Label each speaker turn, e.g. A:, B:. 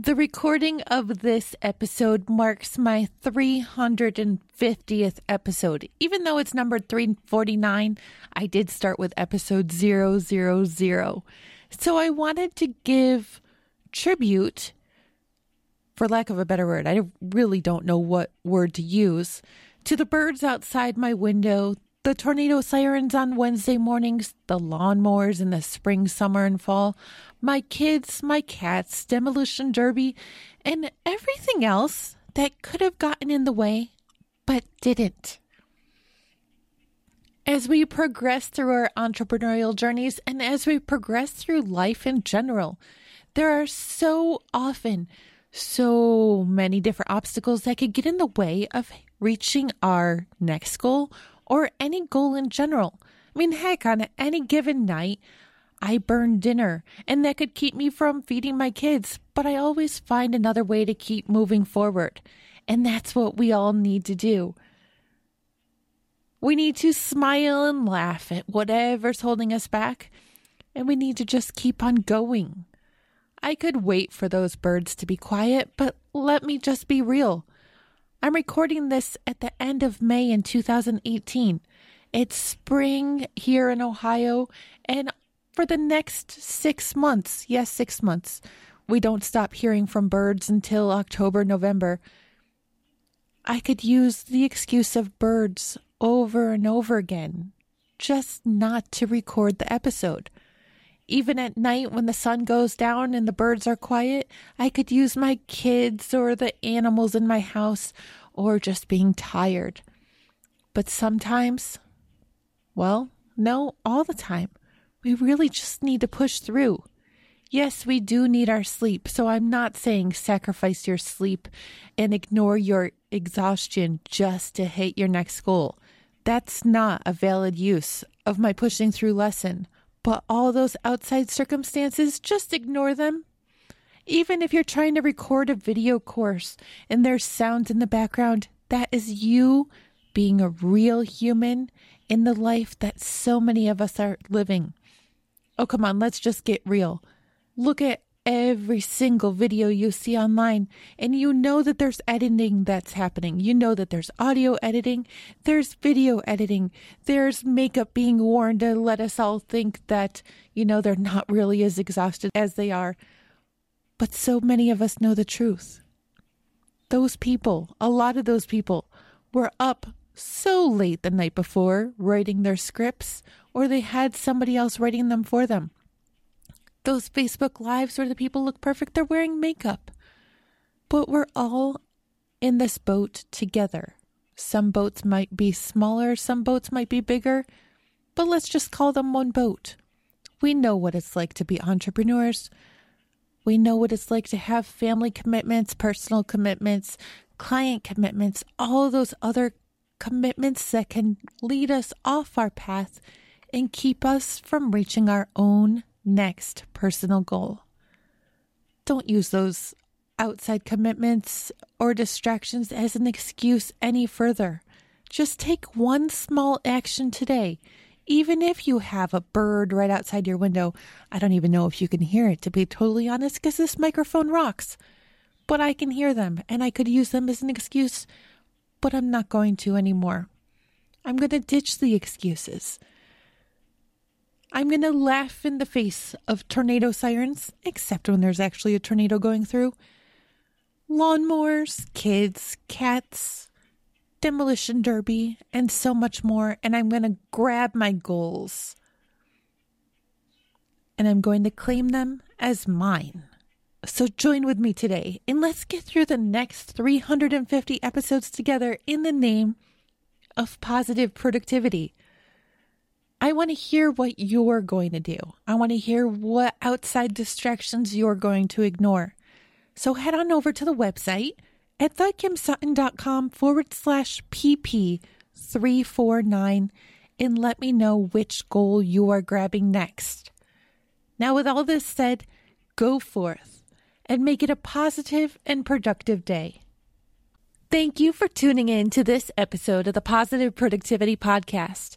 A: The recording of this episode marks my 350th episode. Even though it's numbered 349, I did start with episode 000. So I wanted to give tribute, for lack of a better word, I really don't know what word to use, to the birds outside my window, the tornado sirens on Wednesday mornings, the lawnmowers in the spring, summer, and fall, my kids, my cats, demolition derby, and everything else that could have gotten in the way but didn't. As we progress through our entrepreneurial journeys and as we progress through life in general, there are so often so many different obstacles that could get in the way of reaching our next goal or any goal in general. I mean, heck, on any given night, I burn dinner, and that could keep me from feeding my kids, but I always find another way to keep moving forward. And that's what we all need to do. We need to smile and laugh at whatever's holding us back, and we need to just keep on going. I could wait for those birds to be quiet, but let me just be real. I'm recording this at the end of May in 2018. It's spring here in Ohio, and for the next six months, yes, six months, we don't stop hearing from birds until October, November. I could use the excuse of birds over and over again, just not to record the episode. Even at night when the sun goes down and the birds are quiet, I could use my kids or the animals in my house or just being tired. But sometimes, well, no, all the time, we really just need to push through. Yes, we do need our sleep, so I'm not saying sacrifice your sleep and ignore your exhaustion just to hit your next goal. That's not a valid use of my pushing through lesson. But all those outside circumstances, just ignore them. Even if you're trying to record a video course and there's sounds in the background, that is you being a real human in the life that so many of us are living. Oh, come on, let's just get real. Look at every single video you see online, and you know that there's editing that's happening. You know that there's audio editing, there's video editing, there's makeup being worn to let us all think that, you know, they're not really as exhausted as they are. But so many of us know the truth. Those people, a lot of those people, were up so late the night before writing their scripts, or they had somebody else writing them for them those Facebook Lives where the people look perfect, they're wearing makeup. But we're all in this boat together. Some boats might be smaller, some boats might be bigger, but let's just call them one boat. We know what it's like to be entrepreneurs. We know what it's like to have family commitments, personal commitments, client commitments, all those other commitments that can lead us off our path and keep us from reaching our own next personal goal. Don't use those outside commitments or distractions as an excuse any further. Just take one small action today. Even if you have a bird right outside your window, I don't even know if you can hear it, to be totally honest, because this microphone rocks. But I can hear them, and I could use them as an excuse, but I'm not going to anymore. I'm going to ditch the excuses. I'm going to laugh in the face of tornado sirens, except when there's actually a tornado going through. Lawnmowers, kids, cats, demolition derby, and so much more. And I'm going to grab my goals and I'm going to claim them as mine. So join with me today and let's get through the next 350 episodes together in the name of positive productivity. I want to hear what you're going to do. I want to hear what outside distractions you're going to ignore. So head on over to the website at thekimsutton.com forward slash PP349 and let me know which goal you are grabbing next. Now, with all this said, go forth and make it a positive and productive day. Thank you for tuning in to this episode of the Positive Productivity Podcast.